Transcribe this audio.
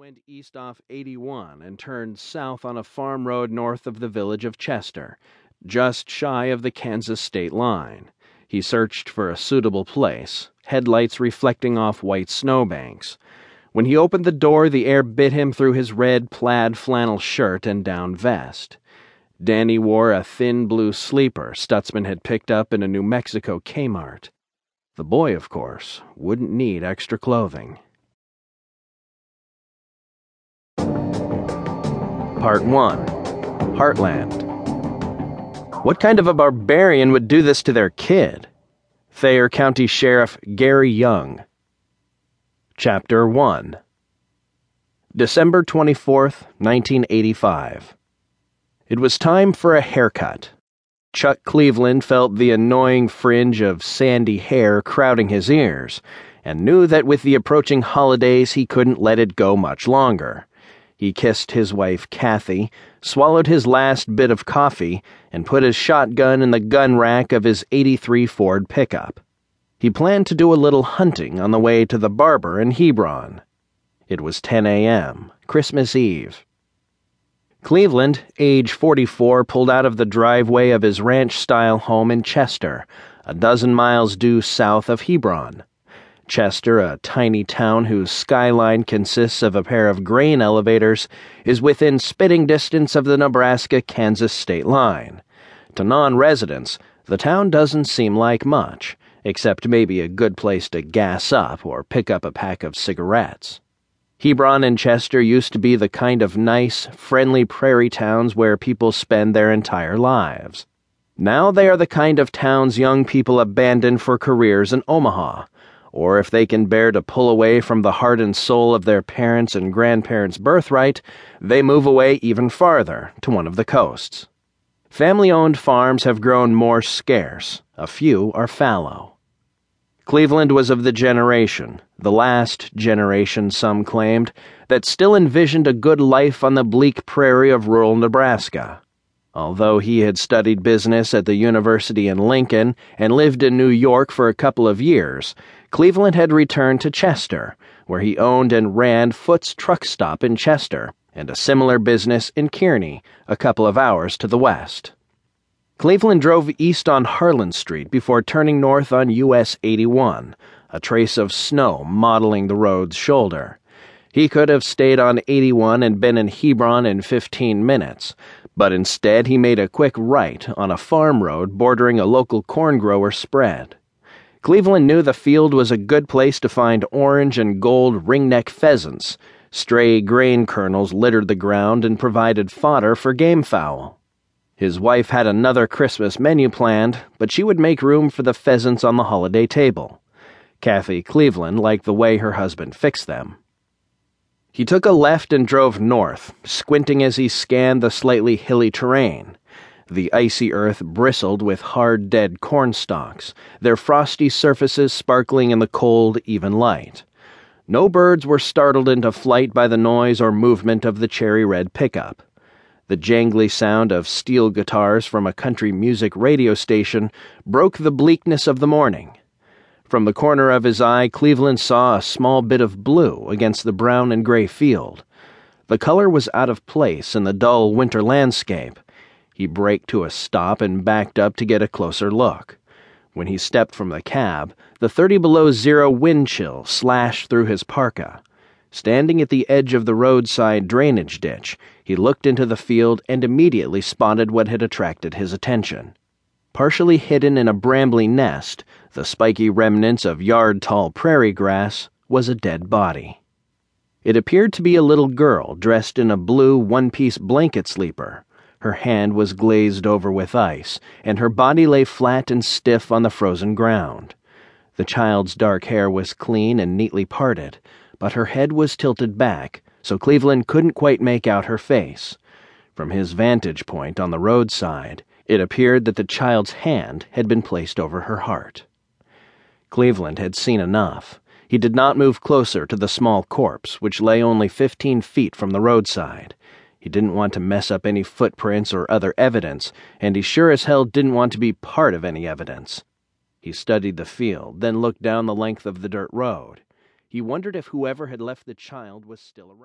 went east off 81 and turned south on a farm road north of the village of Chester, just shy of the Kansas state line. He searched for a suitable place, headlights reflecting off white snowbanks. When he opened the door, the air bit him through his red plaid flannel shirt and down vest. Danny wore a thin blue sleeper Stutzman had picked up in a New Mexico Kmart. The boy, of course, wouldn't need extra clothing. Part 1 Heartland. What kind of a barbarian would do this to their kid? Thayer County Sheriff Gary Young. Chapter 1 December 24th, 1985. It was time for a haircut. Chuck Cleveland felt the annoying fringe of sandy hair crowding his ears and knew that with the approaching holidays he couldn't let it go much longer. He kissed his wife, Kathy, swallowed his last bit of coffee, and put his shotgun in the gun rack of his 83 Ford pickup. He planned to do a little hunting on the way to the barber in Hebron. It was 10 a.m., Christmas Eve. Cleveland, age 44, pulled out of the driveway of his ranch style home in Chester, a dozen miles due south of Hebron. Chester, a tiny town whose skyline consists of a pair of grain elevators, is within spitting distance of the Nebraska Kansas state line. To non residents, the town doesn't seem like much, except maybe a good place to gas up or pick up a pack of cigarettes. Hebron and Chester used to be the kind of nice, friendly prairie towns where people spend their entire lives. Now they are the kind of towns young people abandon for careers in Omaha, or if they can bear to pull away from the heart and soul of their parents' and grandparents' birthright, they move away even farther to one of the coasts. Family owned farms have grown more scarce, a few are fallow. Cleveland was of the generation, the last generation, some claimed, that still envisioned a good life on the bleak prairie of rural Nebraska. Although he had studied business at the University in Lincoln and lived in New York for a couple of years, Cleveland had returned to Chester, where he owned and ran Foot's Truck Stop in Chester and a similar business in Kearney, a couple of hours to the west. Cleveland drove east on Harlan Street before turning north on US 81, a trace of snow mottling the road's shoulder. He could have stayed on 81 and been in Hebron in 15 minutes, but instead he made a quick right on a farm road bordering a local corn grower spread. Cleveland knew the field was a good place to find orange and gold ringneck pheasants. Stray grain kernels littered the ground and provided fodder for game fowl. His wife had another Christmas menu planned, but she would make room for the pheasants on the holiday table. Kathy Cleveland liked the way her husband fixed them. He took a left and drove north, squinting as he scanned the slightly hilly terrain. The icy earth bristled with hard, dead corn stalks, their frosty surfaces sparkling in the cold, even light. No birds were startled into flight by the noise or movement of the cherry red pickup. The jangly sound of steel guitars from a country music radio station broke the bleakness of the morning. From the corner of his eye, Cleveland saw a small bit of blue against the brown and gray field. The color was out of place in the dull winter landscape. He braked to a stop and backed up to get a closer look. When he stepped from the cab, the 30 below zero wind chill slashed through his parka. Standing at the edge of the roadside drainage ditch, he looked into the field and immediately spotted what had attracted his attention. Partially hidden in a brambly nest, the spiky remnants of yard tall prairie grass, was a dead body. It appeared to be a little girl dressed in a blue one piece blanket sleeper. Her hand was glazed over with ice, and her body lay flat and stiff on the frozen ground. The child's dark hair was clean and neatly parted but her head was tilted back, so Cleveland couldn't quite make out her face. From his vantage point on the roadside, it appeared that the child's hand had been placed over her heart. Cleveland had seen enough. He did not move closer to the small corpse, which lay only fifteen feet from the roadside. He didn't want to mess up any footprints or other evidence, and he sure as hell didn't want to be part of any evidence. He studied the field, then looked down the length of the dirt road. He wondered if whoever had left the child was still around.